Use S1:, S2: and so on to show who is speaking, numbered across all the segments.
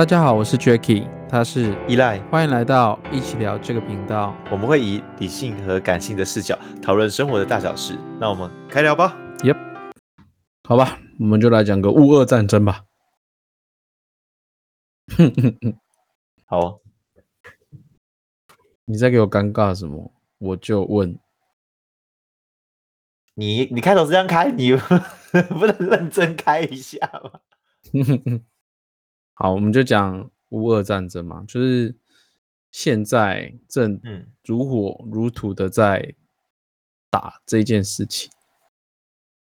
S1: 大家好，我是 Jacky，他是
S2: 依赖，
S1: 欢迎来到一起聊这个频道。
S2: 我们会以理性和感性的视角讨论生活的大小事。那我们开聊吧。
S1: Yep，好吧，我们就来讲个乌俄战争吧。哼哼哼，
S2: 好，
S1: 你在给我尴尬什么？我就问
S2: 你，你开头是这样开，你 不能认真开一下吗？
S1: 好，我们就讲乌俄战争嘛，就是现在正如火如荼的在打这件事情。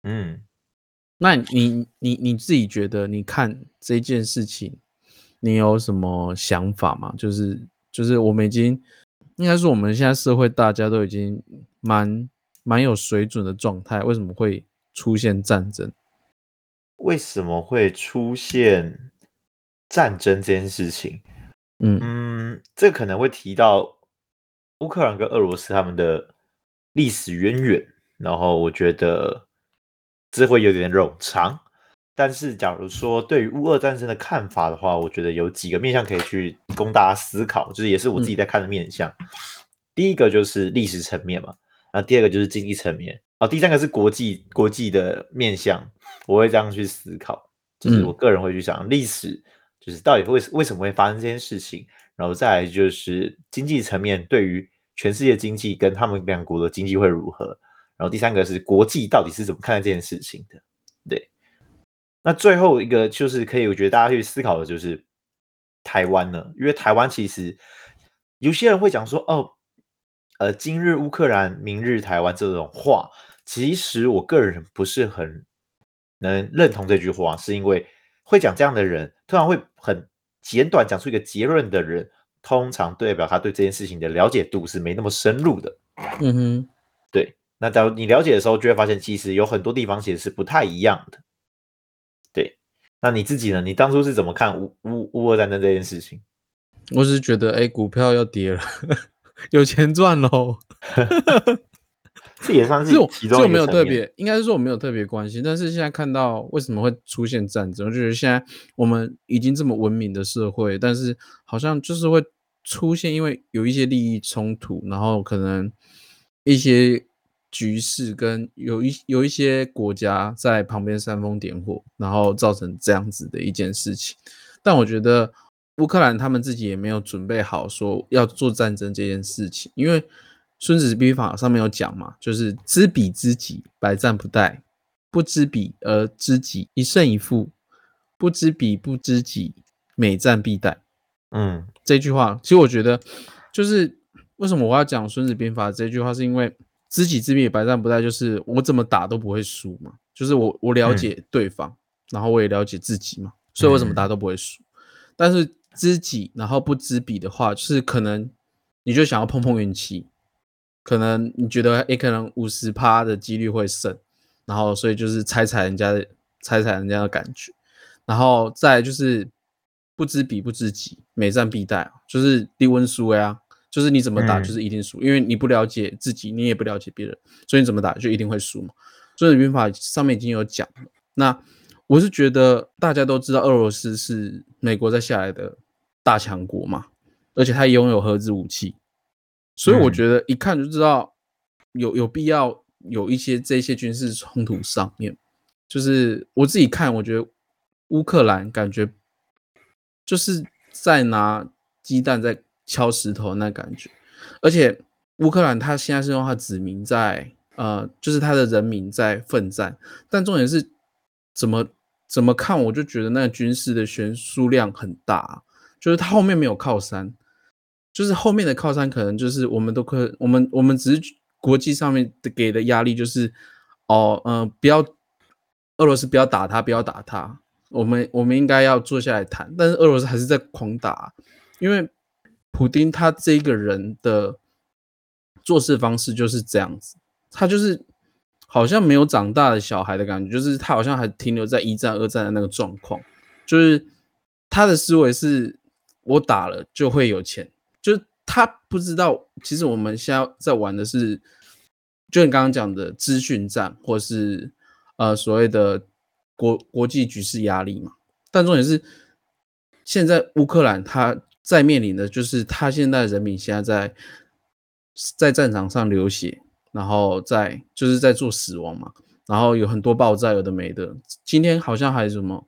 S2: 嗯，
S1: 那你你你自己觉得，你看这件事情，你有什么想法吗？就是就是我们已经应该说我们现在社会大家都已经蛮蛮有水准的状态，为什么会出现战争？
S2: 为什么会出现？战争这件事情，
S1: 嗯
S2: 嗯，这可能会提到乌克兰跟俄罗斯他们的历史渊源，然后我觉得这会有点冗长。但是，假如说对于乌俄战争的看法的话，我觉得有几个面向可以去供大家思考，就是也是我自己在看的面向。嗯、第一个就是历史层面嘛，然后第二个就是经济层面，啊，第三个是国际国际的面向，我会这样去思考，就是我个人会去想历史。就是到底为为什么会发生这件事情，然后再来就是经济层面，对于全世界经济跟他们两国的经济会如何，然后第三个是国际到底是怎么看待这件事情的，对。那最后一个就是可以，我觉得大家去思考的就是台湾呢，因为台湾其实有些人会讲说，哦，呃，今日乌克兰，明日台湾这种话，其实我个人不是很能认同这句话，是因为。会讲这样的人，通常会很简短讲出一个结论的人，通常代表他对这件事情的了解度是没那么深入的。
S1: 嗯哼，
S2: 对。那假如你了解的时候，就会发现其实有很多地方其实是不太一样的。对。那你自己呢？你当初是怎么看乌乌乌俄战争这件事情？
S1: 我只是觉得，哎，股票要跌了，有钱赚喽。
S2: 这也算是其中，
S1: 就没有特别，应该是说我没有特别关心。但是现在看到为什么会出现战争，我觉得现在我们已经这么文明的社会，但是好像就是会出现，因为有一些利益冲突，然后可能一些局势跟有一有一些国家在旁边煽风点火，然后造成这样子的一件事情。但我觉得乌克兰他们自己也没有准备好说要做战争这件事情，因为。孙子兵法上面有讲嘛，就是知彼知己，百战不殆；不知彼而知己，一胜一负；不知彼不知己，每战必殆。
S2: 嗯，
S1: 这句话其实我觉得，就是为什么我要讲孙子兵法这句话，是因为知己知彼，百战不殆，就是我怎么打都不会输嘛。就是我我了解对方，嗯、然后我也了解自己嘛，所以我怎么打都不会输。嗯、但是知己然后不知彼的话，就是可能你就想要碰碰运气。可能你觉得也可能五十趴的几率会胜，然后所以就是踩踩人家的踩踩人家的感觉，然后再就是不知彼不知己，每战必殆，就是低温输呀，就是你怎么打就是一定输，嗯、因为你不了解自己，你也不了解别人，所以你怎么打就一定会输嘛。所以兵法上面已经有讲了。那我是觉得大家都知道俄罗斯是美国在下来的大强国嘛，而且它拥有核子武器。所以我觉得一看就知道有有必要有一些这些军事冲突上面，就是我自己看，我觉得乌克兰感觉就是在拿鸡蛋在敲石头那感觉，而且乌克兰他现在是用他子民在呃，就是他的人民在奋战，但重点是怎么怎么看，我就觉得那个军事的悬殊量很大，就是他后面没有靠山。就是后面的靠山，可能就是我们都可，我们我们只是国际上面的给的压力，就是哦，嗯、不要俄罗斯不要打他，不要打他，我们我们应该要坐下来谈。但是俄罗斯还是在狂打，因为普丁他这个人的做事方式就是这样子，他就是好像没有长大的小孩的感觉，就是他好像还停留在一战、二战的那个状况，就是他的思维是我打了就会有钱。就是他不知道，其实我们现在在玩的是，就你刚刚讲的资讯战，或是呃所谓的国国际局势压力嘛。但重点是，现在乌克兰他在面临的就是他现在人民现在在在战场上流血，然后在就是在做死亡嘛，然后有很多爆炸，有的没的。今天好像还有什么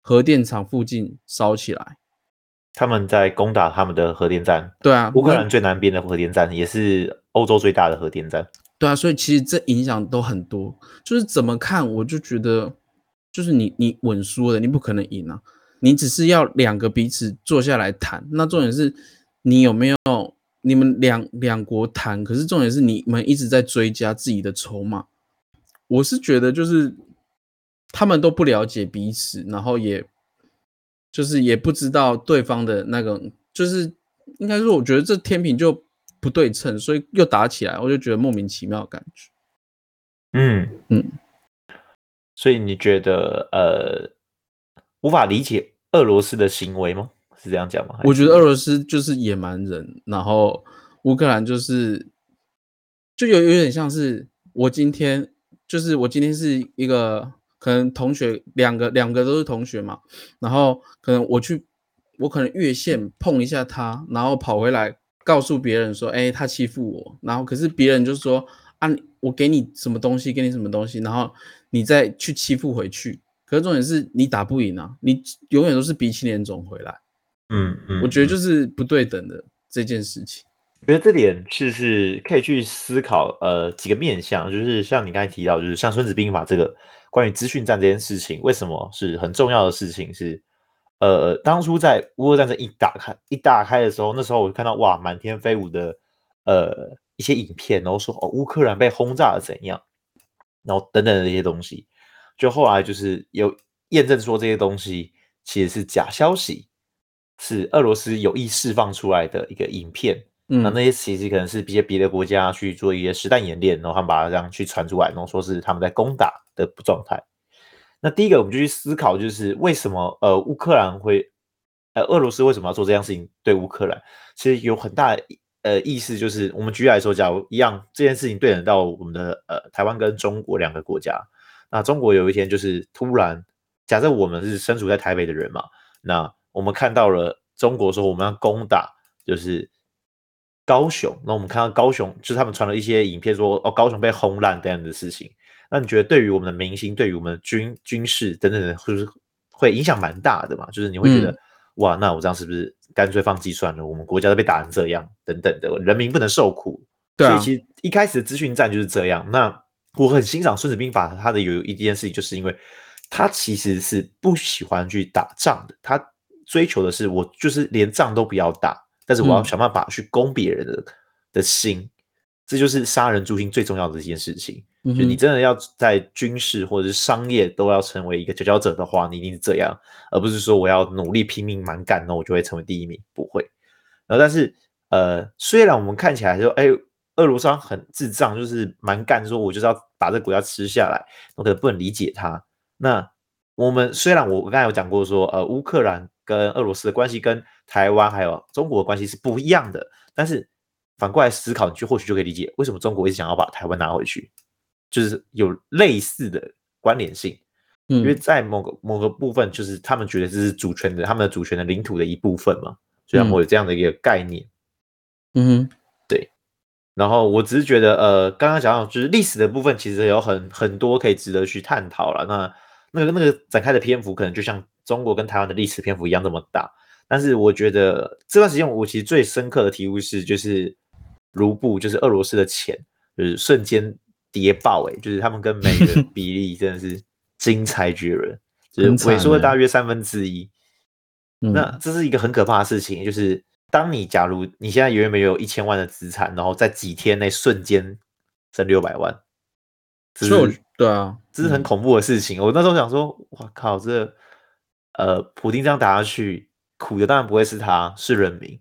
S1: 核电厂附近烧起来，
S2: 他们在攻打他们的核电站。
S1: 对啊，
S2: 乌克兰最南边的核电站也是欧洲最大的核电站。
S1: 对啊，所以其实这影响都很多。就是怎么看，我就觉得，就是你你稳输了，你不可能赢啊。你只是要两个彼此坐下来谈。那重点是，你有没有你们两两国谈？可是重点是你们一直在追加自己的筹码。我是觉得，就是他们都不了解彼此，然后也就是也不知道对方的那个，就是应该说，我觉得这天平就。不对称，所以又打起来，我就觉得莫名其妙的感觉。
S2: 嗯
S1: 嗯，
S2: 所以你觉得呃无法理解俄罗斯的行为吗？是这样讲吗？
S1: 我觉得俄罗斯就是野蛮人，然后乌克兰就是就有有点像是我今天就是我今天是一个可能同学两个两个都是同学嘛，然后可能我去我可能越线碰一下他，然后跑回来。告诉别人说，哎、欸，他欺负我，然后可是别人就说，啊，我给你什么东西，给你什么东西，然后你再去欺负回去。可是重点是你打不赢啊，你永远都是鼻青脸肿回来。
S2: 嗯嗯，
S1: 我觉得就是不对等的这件事情。
S2: 觉得这点是是可以去思考，呃，几个面向，就是像你刚才提到，就是像《孙子兵法》这个关于资讯战这件事情，为什么是很重要的事情是？呃，当初在乌俄战争一打开一打开的时候，那时候我就看到哇，满天飞舞的呃一些影片，然后说哦，乌克兰被轰炸了怎样，然后等等的这些东西，就后来就是有验证说这些东西其实是假消息，是俄罗斯有意释放出来的一个影片，嗯，那那些其实可能是一些别的国家去做一些实弹演练，然后他们把它这样去传出来，然后说是他们在攻打的状态。那第一个，我们就去思考，就是为什么呃乌克兰会呃俄罗斯为什么要做这样事情对乌克兰？其实有很大的呃意思，就是我们举例来说，假如一样这件事情对等到我们的呃台湾跟中国两个国家，那中国有一天就是突然，假设我们是身处在台北的人嘛，那我们看到了中国说我们要攻打就是高雄，那我们看到高雄就是他们传了一些影片说哦高雄被轰烂这样的事情。那你觉得对于我们的明星，对于我们的军军事等等的，会不会会影响蛮大的嘛？就是你会觉得，嗯、哇，那我这样是不是干脆放弃算了？我们国家都被打成这样，等等的，人民不能受苦。对啊。所以其实一开始的资讯战就是这样。那我很欣赏《孙子兵法》，它的有一件事情，就是因为他其实是不喜欢去打仗的，他追求的是我就是连仗都不要打，但是我要想办法去攻别人的、嗯、的心，这就是杀人诛心最重要的一件事情。就你真的要在军事或者是商业都要成为一个佼佼者的话，你一定是这样，而不是说我要努力拼命蛮干，那我就会成为第一名，不会。然后但是呃，虽然我们看起来说，哎，俄罗斯很智障，就是蛮干，说我就是要把这个国家吃下来，我可能不能理解他。那我们虽然我我刚才有讲过说，呃，乌克兰跟俄罗斯的关系跟台湾还有中国的关系是不一样的，但是反过来思考，你就或许就可以理解为什么中国一直想要把台湾拿回去。就是有类似的关联性，嗯，因为在某个某个部分，就是他们觉得这是主权的，他们的主权的领土的一部分嘛，所以他们有这样的一个概念，
S1: 嗯，
S2: 对。然后我只是觉得，呃，刚刚讲到就是历史的部分，其实有很很多可以值得去探讨了。那那个那个展开的篇幅，可能就像中国跟台湾的历史篇幅一样这么大。但是我觉得这段时间，我其实最深刻的体悟是，就是卢布，就是俄罗斯的钱，就是瞬间。跌爆哎、欸，就是他们跟美元 比例真的是精彩绝伦，就是萎缩了大约三分之一。那这是一个很可怕的事情，就是当你假如你现在原本有一千万的资产，然后在几天内瞬间剩六百万，这是
S1: 对啊，
S2: 这是很恐怖的事情。我那时候想说，哇靠，这呃，普丁这样打下去，苦的当然不会是他，是人民，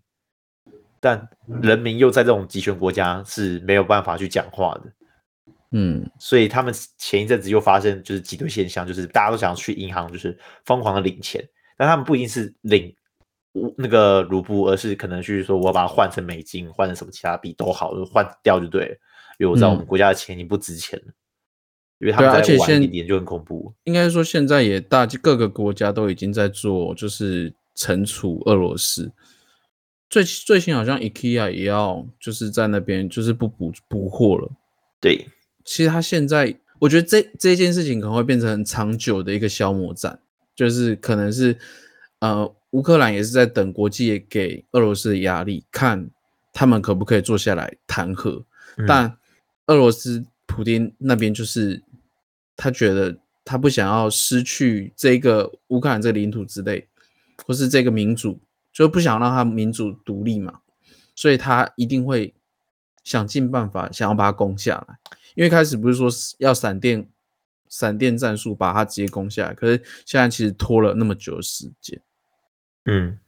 S2: 但人民又在这种集权国家是没有办法去讲话的。
S1: 嗯，
S2: 所以他们前一阵子又发生就是挤兑现象，就是大家都想要去银行，就是疯狂的领钱，但他们不一定是领那个卢布，而是可能去说我要把它换成美金，换成什么其他币都好，就换掉就对了。因为我知道我们国家的钱已经不值钱了，嗯、因为他们在玩一点就很恐怖。
S1: 应该说现在也大各个国家都已经在做，就是惩处俄罗斯。最最新好像 IKEA 也要就是在那边就是不补补货了。
S2: 对，
S1: 其实他现在我觉得这这件事情可能会变成很长久的一个消磨战，就是可能是呃乌克兰也是在等国际给俄罗斯的压力，看他们可不可以坐下来谈和。嗯、但俄罗斯普丁那边就是他觉得他不想要失去这个乌克兰这个领土之类，或是这个民主，就不想让他民主独立嘛，所以他一定会想尽办法想要把它攻下来。因为开始不是说要闪电闪电战术把它直接攻下来，可是现在其实拖了那么久的时间。
S2: 嗯，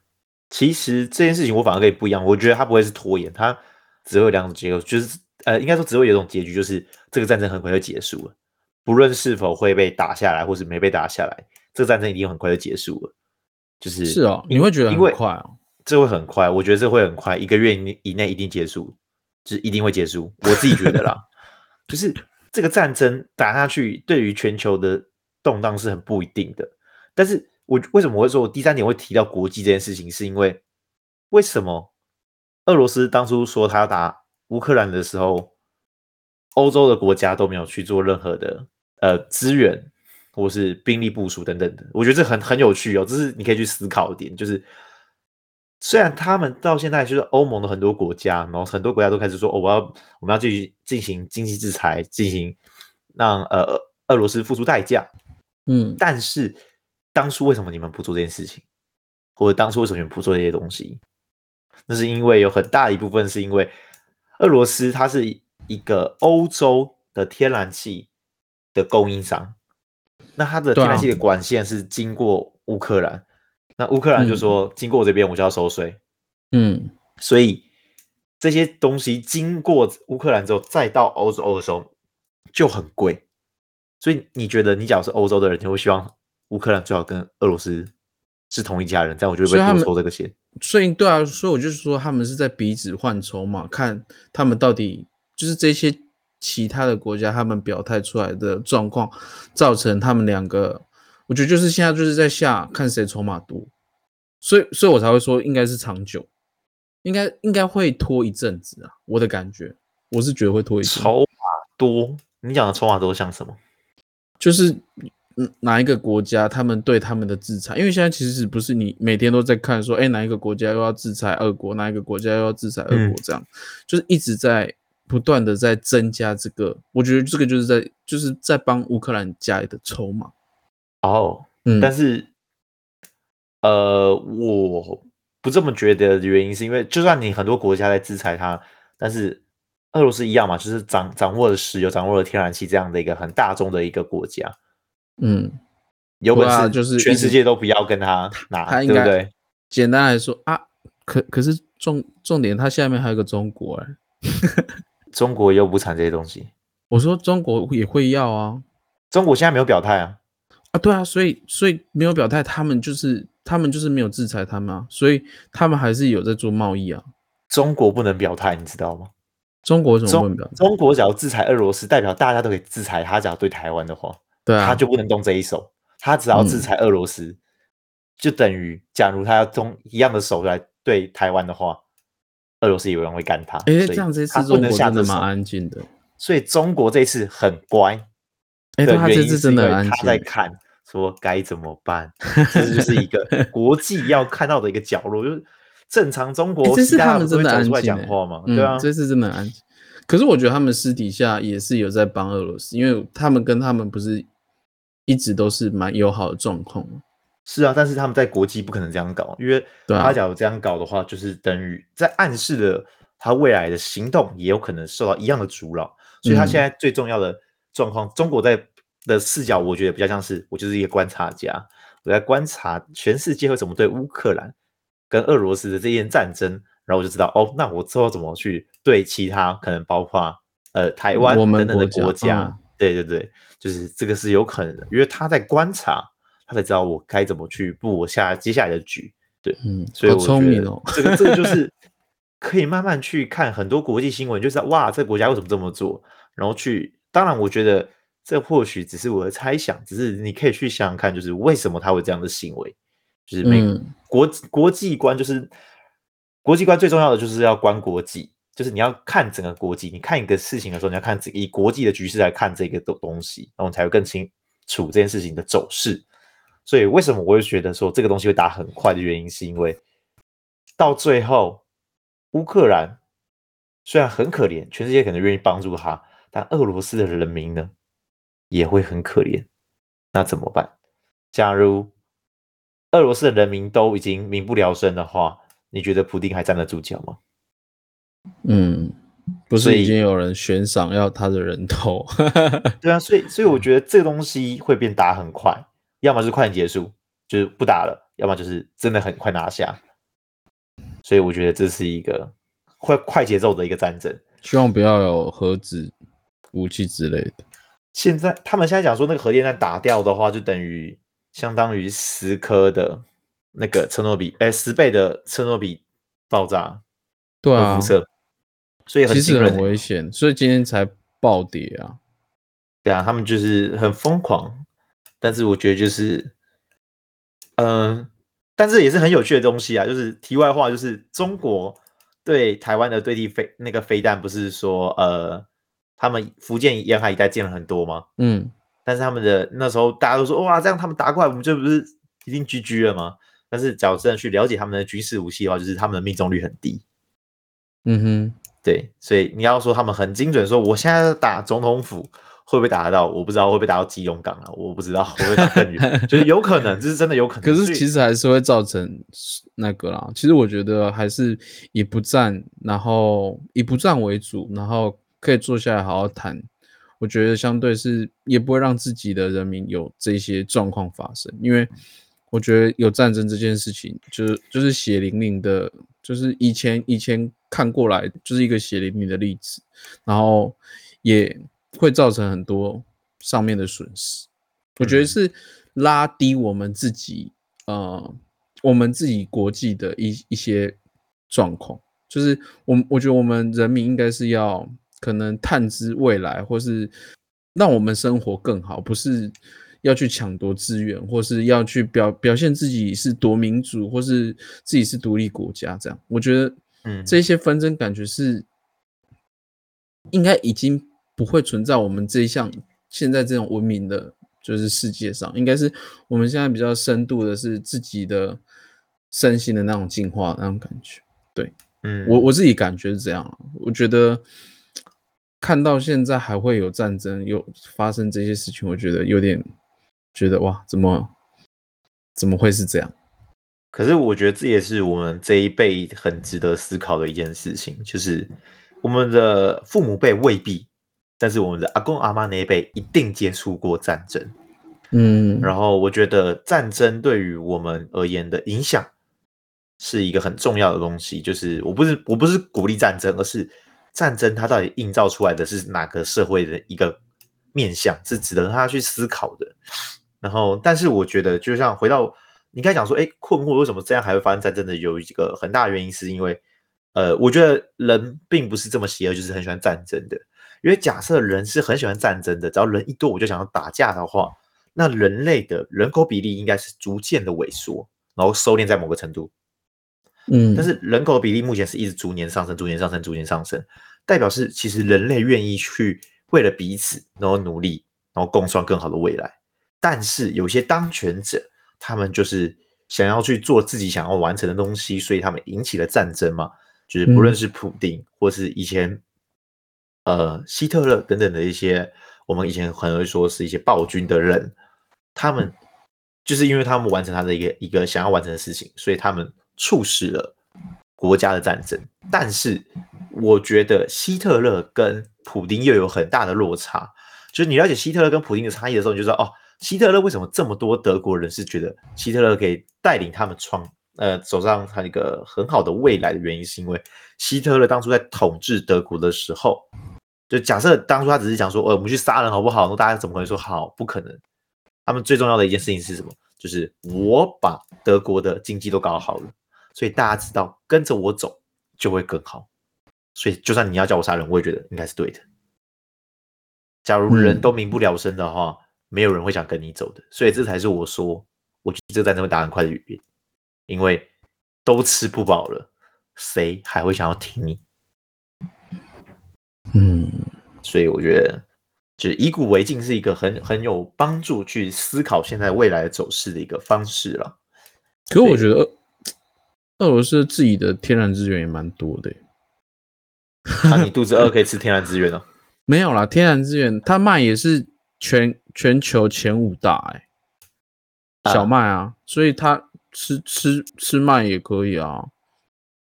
S2: 其实这件事情我反而可以不一样，我觉得他不会是拖延，他只会有两种结果，就是。呃，应该说只会有一种结局，就是这个战争很快就结束了，不论是否会被打下来，或是没被打下来，这个战争一定很快就结束了。就是
S1: 是哦，你会觉得很快哦？
S2: 这会很快，我觉得这会很快，一个月以以内一定结束，就是一定会结束。我自己觉得啦，就是这个战争打下去，对于全球的动荡是很不一定的。但是我为什么会说我第三点会提到国际这件事情，是因为为什么俄罗斯当初说他要打？乌克兰的时候，欧洲的国家都没有去做任何的呃资源或是兵力部署等等的，我觉得这很很有趣哦，这是你可以去思考的点。就是虽然他们到现在就是欧盟的很多国家，然后很多国家都开始说哦，我要我们要继续进行经济制裁，进行让呃俄罗斯付出代价，
S1: 嗯，
S2: 但是当初为什么你们不做这件事情，或者当初为什么你们不做这些东西？那是因为有很大一部分是因为。俄罗斯它是一个欧洲的天然气的供应商，那它的天然气的管线是经过乌克兰，那乌克兰就说经过这边我就要收税，
S1: 嗯，
S2: 所以这些东西经过乌克兰之后再到欧洲的时候就很贵，所以你觉得你假如是欧洲的人，你会希望乌克兰最好跟俄罗斯是同一家人，这样我就会不会多收这个钱？
S1: 所以对啊，所以我就是说，他们是在彼此换筹码，看他们到底就是这些其他的国家，他们表态出来的状况，造成他们两个，我觉得就是现在就是在下看谁筹码多，所以所以我才会说应该是长久，应该应该会拖一阵子啊，我的感觉，我是觉得会拖一阵子。
S2: 筹码多，你讲的筹码多像什么？
S1: 就是。嗯，哪一个国家他们对他们的制裁？因为现在其实不是你每天都在看说，哎，哪一个国家又要制裁俄国，哪一个国家又要制裁俄国，这样、嗯、就是一直在不断的在增加这个。我觉得这个就是在就是在帮乌克兰加的筹码。
S2: 哦，嗯，但是呃，我不这么觉得的原因是因为，就算你很多国家在制裁它，但是俄罗斯一样嘛，就是掌掌握了石油、掌握了天然气这样的一个很大众的一个国家。
S1: 嗯，
S2: 有本事就是全世界都不要跟他拿，他应该对，对？
S1: 简单来说啊，可可是重重点，它下面还有个中国哎，
S2: 中国又不产这些东西。
S1: 我说中国也会要啊，
S2: 中国现在没有表态啊，
S1: 啊对啊，所以所以没有表态，他们就是他们就是没有制裁他们啊，所以他们还是有在做贸易啊。
S2: 中国不能表态，你知道吗？
S1: 中国怎么不能表态？
S2: 中国只要制裁俄罗斯，代表大家都可以制裁他，只要对台湾的话。
S1: 对啊，
S2: 他就不能动这一手，他只要制裁俄罗斯，嗯、就等于假如他要动一样的手来对台湾的话，俄罗斯有人会干他。哎，这样这次中国真的蛮安静的，所以中国这次很乖。哎，他这次真的安静，他在看说该怎么办，这就是一个国际要看到的一个角落，就是正常中国这次他们真的安静讲话嘛？对啊，这次真的安静。可是我觉得他们私底下也是有在帮俄罗斯，因为他们跟他们不是。一直都是蛮友好的状况，是啊，但是他们在国际不可能这样搞，因为他假如这样搞的话，就是等于在暗示了他未来的行动也有可能受到一样的阻扰，所以他现在最重要的状况，中国在的视角，我觉得比较像是我就是一个观察家，我在观察全世界会怎么对乌克兰跟俄罗斯的这件战争，然后我就知道哦，那我之后怎么去对其他可能包括呃台湾等等的国家。对对对，就是这个是有可能的，因为他在观察，他才知道我该怎么去布我下接下来的局。对，嗯，所以我觉得这个这个就 是可以慢慢去看很多国际新闻，就是哇，这个国家为什么这么做，然后去。当然，我觉得这或许只是我的猜想，只是你可以去想想看，就是为什么他会这样的行为。就是美国国际观，就是国际观最重要的就是要观国际，就是你要看整个国际。你看一个事情的时候，你要看以国际的局势来看这个东东西，然后你才会更清楚这件事情的走势。所以为什么我会觉得说这个东西会打很快的原因，是因为到最后乌克兰虽然很可怜，全世界可能愿意帮助他，但俄罗斯的人民呢也会很可怜。那怎么办？假如俄罗斯的人民都已经民不聊生的话，你觉得普丁还站得住脚吗？
S1: 嗯，不是已经有人悬赏要他的人头？
S2: 对啊，所以所以我觉得这个东西会变打很快，要么是快点结束，就是不打了；要么就是真的很快拿下。所以我觉得这是一个快快节奏的一个战争。
S1: 希望不要有核子武器之类的。
S2: 现在他们现在讲说，那个核电站打掉的话，就等于。相当于十颗的那个车诺比，哎，十倍的车诺比爆炸，
S1: 对啊，
S2: 辐射，所以很
S1: 其实很危险，所以今天才暴跌啊。
S2: 对啊，他们就是很疯狂，但是我觉得就是，嗯、呃，但是也是很有趣的东西啊。就是题外话，就是中国对台湾的对地飞那个飞弹，不是说呃，他们福建沿海一带建了很多吗？嗯。但是他们的那时候大家都说哇，这样他们打过来，我们就不是已经 GG 了吗？但是假如真的去了解他们的军事武器的话，就是他们的命中率很低。嗯哼，对，所以你要说他们很精准，说我现在打总统府会不会打得到？我不知道会不会打到基隆港啊？我不知道会不会打更远，就是有可能，这是真的有可能。
S1: 可是其实还是会造成那个啦。其实我觉得还是以不战，然后以不战为主，然后可以坐下来好好谈。我觉得相对是也不会让自己的人民有这些状况发生，因为我觉得有战争这件事情，就是就是血淋淋的，就是以前以前看过来就是一个血淋淋的例子，然后也会造成很多上面的损失。我觉得是拉低我们自己呃我们自己国际的一一些状况，就是我我觉得我们人民应该是要。可能探知未来，或是让我们生活更好，不是要去抢夺资源，或是要去表表现自己是多民主，或是自己是独立国家这样。我觉得，嗯，这些纷争感觉是应该已经不会存在我们这一项现在这种文明的，就是世界上，应该是我们现在比较深度的是自己的身心的那种进化那种感觉。对，嗯，我我自己感觉是这样，我觉得。看到现在还会有战争，有发生这些事情，我觉得有点觉得哇，怎么怎么会是这样？
S2: 可是我觉得这也是我们这一辈很值得思考的一件事情，就是我们的父母辈未必，但是我们的阿公阿妈那一辈一定接触过战争。嗯，然后我觉得战争对于我们而言的影响是一个很重要的东西，就是我不是我不是鼓励战争，而是。战争它到底映照出来的是哪个社会的一个面向，是值得他去思考的。然后，但是我觉得，就像回到你刚才讲说，哎，困惑为什么这样还会发生战争的，有一个很大的原因，是因为，呃，我觉得人并不是这么邪恶，就是很喜欢战争的。因为假设人是很喜欢战争的，只要人一多，我就想要打架的话，那人类的人口比例应该是逐渐的萎缩，然后收敛在某个程度。嗯，但是人口比例目前是一直逐年上升，逐年上升，逐年上升，代表是其实人类愿意去为了彼此然后努力，然后共创更好的未来。但是有些当权者，他们就是想要去做自己想要完成的东西，所以他们引起了战争嘛。就是不论是普丁，或是以前呃希特勒等等的一些，我们以前很会说是一些暴君的人，他们就是因为他们完成他的一个一个想要完成的事情，所以他们。促使了国家的战争，但是我觉得希特勒跟普丁又有很大的落差。就是你了解希特勒跟普丁的差异的时候，你就知道哦，希特勒为什么这么多德国人是觉得希特勒可以带领他们创呃走上他一个很好的未来的原因，是因为希特勒当初在统治德国的时候，就假设当初他只是讲说，哦，我们去杀人好不好？那大家怎么可能说好？不可能。他们最重要的一件事情是什么？就是我把德国的经济都搞好了。所以大家知道跟着我走就会更好，所以就算你要叫我杀人，我也觉得应该是对的。假如人都民不聊生的话，嗯、没有人会想跟你走的。所以这才是我说，我觉得这个战争会打很快的原因因为都吃不饱了，谁还会想要听你？
S1: 嗯，
S2: 所以我觉得，就是以古为镜是一个很很有帮助去思考现在未来的走势的一个方式了。
S1: 可我觉得俄罗斯自己的天然资源也蛮多的。
S2: 那、啊、你肚子饿 可以吃天然资源哦？
S1: 没有啦，天然资源它卖也是全全球前五大哎、欸，小麦啊，所以它吃吃吃麦也可以啊。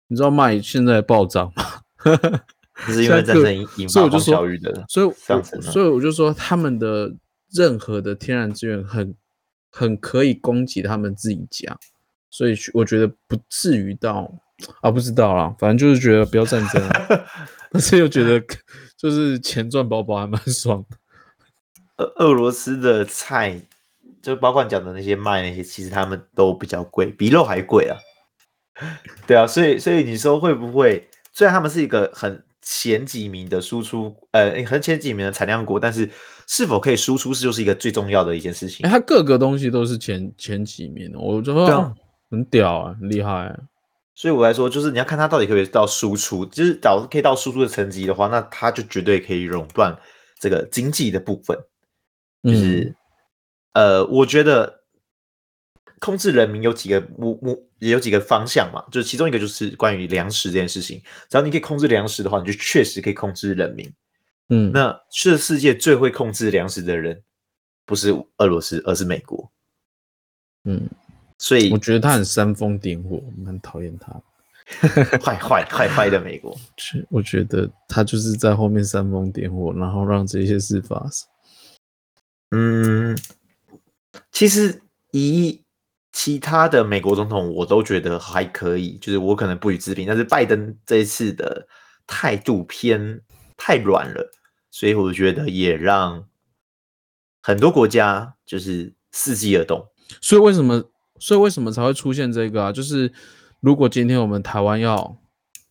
S1: 你知道麦现在暴涨吗？
S2: 这是因为战争引发教育的，
S1: 所以我就说，所以我就说他们的任何的天然资源很很可以供给他们自己家，所以我觉得不至于到。啊，不知道啦，反正就是觉得不要战争，但是又觉得就是钱赚饱饱还蛮爽的。
S2: 俄俄罗斯的菜，就包括你讲的那些卖那些，其实他们都比较贵，比肉还贵啊。对啊，所以所以你说会不会？虽然他们是一个很前几名的输出，呃，很前几名的产量国，但是是否可以输出，是就是一个最重要的一件事情。
S1: 欸、他各个东西都是前前几名，我觉得、啊、很屌啊，很厉害、啊。
S2: 所以我来说，就是你要看它到底可不可以到输出，就是到可以到输出的层级的话，那它就绝对可以垄断这个经济的部分。就是，嗯、呃，我觉得控制人民有几个目目也有几个方向嘛，就是其中一个就是关于粮食这件事情。只要你可以控制粮食的话，你就确实可以控制人民。
S1: 嗯，
S2: 那这世界最会控制粮食的人，不是俄罗斯，而是美国。
S1: 嗯。
S2: 所以
S1: 我觉得他很煽风点火，我蛮讨厌他，
S2: 坏坏坏坏的美国。
S1: 我觉得他就是在后面煽风点火，然后让这些事发生。
S2: 嗯，其实以其他的美国总统，我都觉得还可以，就是我可能不予置评。但是拜登这一次的态度偏太软了，所以我觉得也让很多国家就是伺机而动。
S1: 所以为什么？所以为什么才会出现这个啊？就是如果今天我们台湾要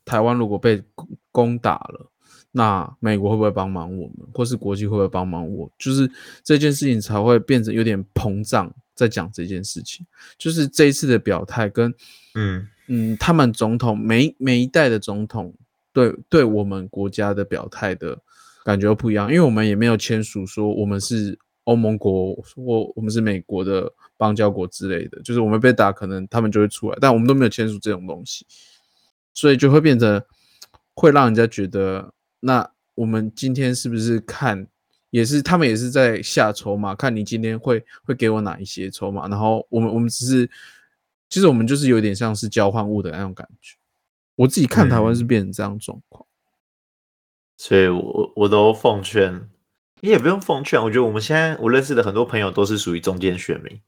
S1: 台湾如果被攻打了，那美国会不会帮忙我们，或是国际会不会帮忙我？就是这件事情才会变成有点膨胀，在讲这件事情。就是这一次的表态跟嗯嗯，他们总统每每一代的总统对对我们国家的表态的感觉不一样，因为我们也没有签署说我们是欧盟国或我们是美国的。邦交国之类的，就是我们被打，可能他们就会出来，但我们都没有签署这种东西，所以就会变成会让人家觉得，那我们今天是不是看，也是他们也是在下筹码，看你今天会会给我哪一些筹码，然后我们我们只是，其实我们就是有点像是交换物的那种感觉。我自己看台湾是变成这样状况，
S2: 所以我我都奉劝，你也不用奉劝，我觉得我们现在我认识的很多朋友都是属于中间选民。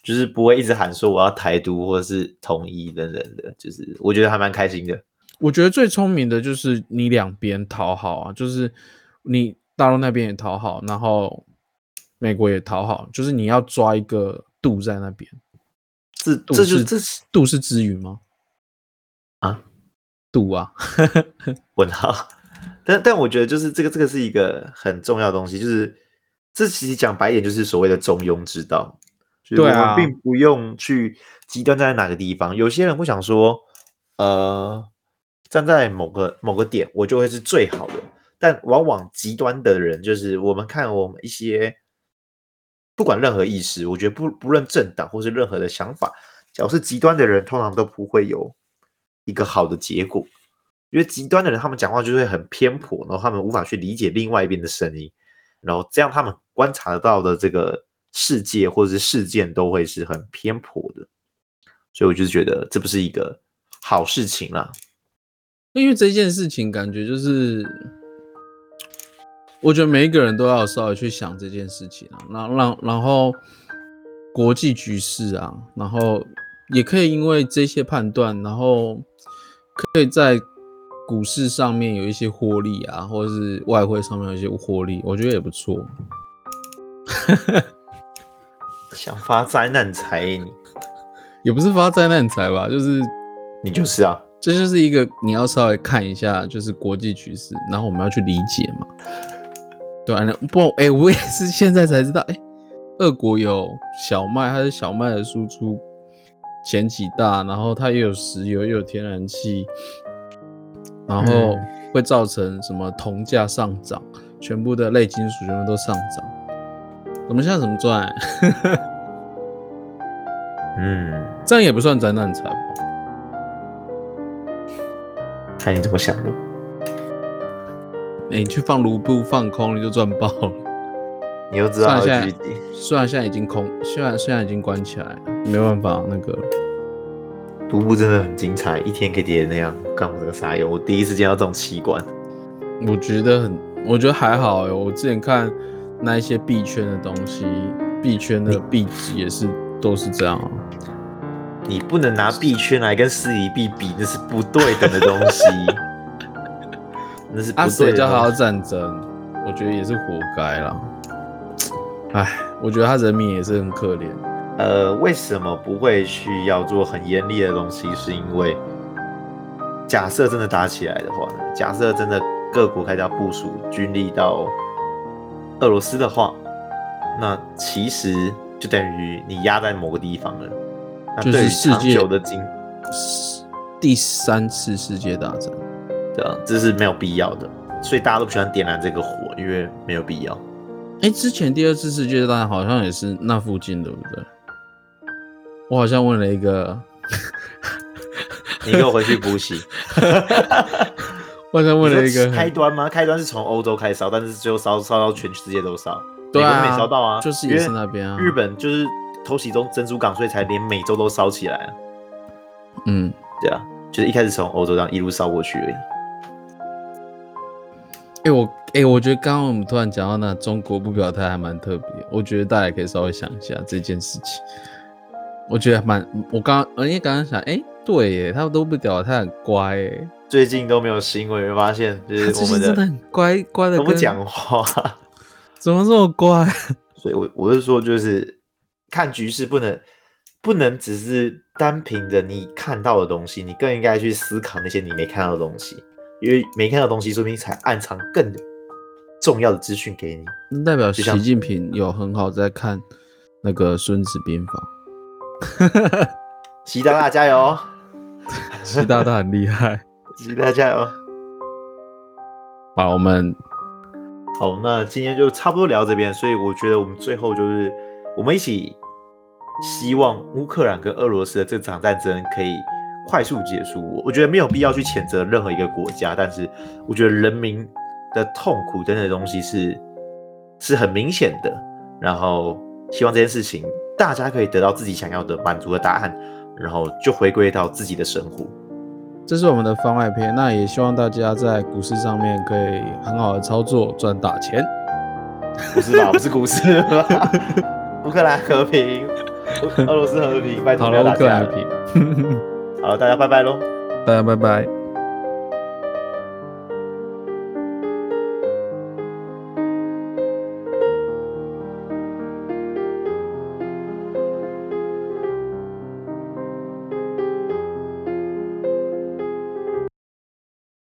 S2: 就是不会一直喊说我要台独或者是统一等等的，就是我觉得还蛮开心的。
S1: 我觉得最聪明的就是你两边讨好啊，就是你大陆那边也讨好，然后美国也讨好，就是你要抓一个度在那边。
S2: 这这就这是
S1: 度是之语吗？
S2: 啊，
S1: 度啊，
S2: 问号。但但我觉得就是这个这个是一个很重要的东西，就是这其实讲白一点就是所谓的中庸之道。对啊，并不用去极端站在哪个地方。有些人会想说，呃，站在某个某个点，我就会是最好的。但往往极端的人，就是我们看我们一些不管任何意识，我觉得不不论政党或是任何的想法，只要是极端的人，通常都不会有一个好的结果。因为极端的人，他们讲话就会很偏颇，然后他们无法去理解另外一边的声音，然后这样他们观察得到的这个。世界或者是事件都会是很偏颇的，所以我就是觉得这不是一个好事情啦。
S1: 因为这件事情感觉就是，我觉得每一个人都要稍微去想这件事情啊，那让然然后国际局势啊，然后也可以因为这些判断，然后可以在股市上面有一些获利啊，或者是外汇上面有一些获利，我觉得也不错。
S2: 想发灾难财，你
S1: 也不是发灾难财吧？就是
S2: 你就是啊，
S1: 这就是一个你要稍微看一下，就是国际局势，然后我们要去理解嘛。对啊，不，哎、欸，我也是现在才知道，哎、欸，俄国有小麦，它是小麦的输出前几大，然后它又有石油又有天然气，然后会造成什么铜价上涨，全部的类金属全部都上涨。我们现在怎么赚？
S2: 嗯，
S1: 这样也不算灾难财吧？
S2: 看你怎么想的。
S1: 哎、欸，你去放卢布放空，你就赚爆了。
S2: 你又知道，
S1: 虽然现在虽然现在已经空，虽然现在已经关起来了，没办法，那个
S2: 卢布真的很精彩，一天可以跌那样，干我这个啥用？我第一次见到这种奇观。
S1: 我觉得很，我觉得还好哎。我之前看那一些币圈的东西，币圈的币值也是都是这样啊。
S2: 你不能拿币圈来跟虚拟币比，那是不对等的东西。那是不对的。
S1: 叫他要战争，我觉得也是活该啦。唉，我觉得他人民也是很可怜。
S2: 呃，为什么不会去要做很严厉的东西？是因为假设真的打起来的话呢？假设真的各国开始要部署军力到俄罗斯的话，那其实就等于你压在某个地方了。
S1: 就是世界
S2: 的经
S1: 第三次世界大战，
S2: 对啊，这是没有必要的，所以大家都不喜欢点燃这个火，因为没有必要。
S1: 哎、欸，之前第二次世界大战好像也是那附近，对不对？我好像问了一个，
S2: 你给我回去补习。
S1: 我好像问了一个
S2: 开端吗？开端是从欧洲开始烧，但是最后烧烧到全世界都烧，
S1: 对啊，
S2: 没烧到啊，
S1: 就是也是那边啊，
S2: 日本就是。偷袭中珍珠港，所以才连美洲都烧起来了。
S1: 嗯，
S2: 对啊，就是一开始从欧洲这样一路烧过去而已。
S1: 哎、欸，我哎、欸，我觉得刚刚我们突然讲到那中国不表态还蛮特别，我觉得大家可以稍微想一下这件事情。我觉得蛮，我刚刚，因为刚刚想，哎、欸，对耶，他们都不表态，很乖耶。
S2: 最近都没有新闻，发现就是我们的
S1: 真的很乖乖的，
S2: 怎么讲话？
S1: 怎么这么乖？
S2: 所以我我是说，就是。看局势不能不能只是单凭着你看到的东西，你更应该去思考那些你没看到的东西，因为没看到东西，说不定才暗藏更重要的资讯给你。
S1: 代表习近平有很好在看那个《孙子兵法》。
S2: 习大大加油！
S1: 习大大很厉害，
S2: 习大大加油！
S1: 好，我们
S2: 好，那今天就差不多聊这边，所以我觉得我们最后就是。我们一起希望乌克兰跟俄罗斯的这场战争可以快速结束。我觉得没有必要去谴责任何一个国家，但是我觉得人民的痛苦等等的东西是是很明显的。然后希望这件事情大家可以得到自己想要的满足的答案，然后就回归到自己的生活。
S1: 这是我们的番外篇，那也希望大家在股市上面可以很好的操作，赚大钱。
S2: 不是吧？不是股市吧？乌克兰和平，俄罗斯和平，拜托不要打架。
S1: 好了，乌克兰和平。
S2: 好，大家拜拜喽！
S1: 大家拜拜。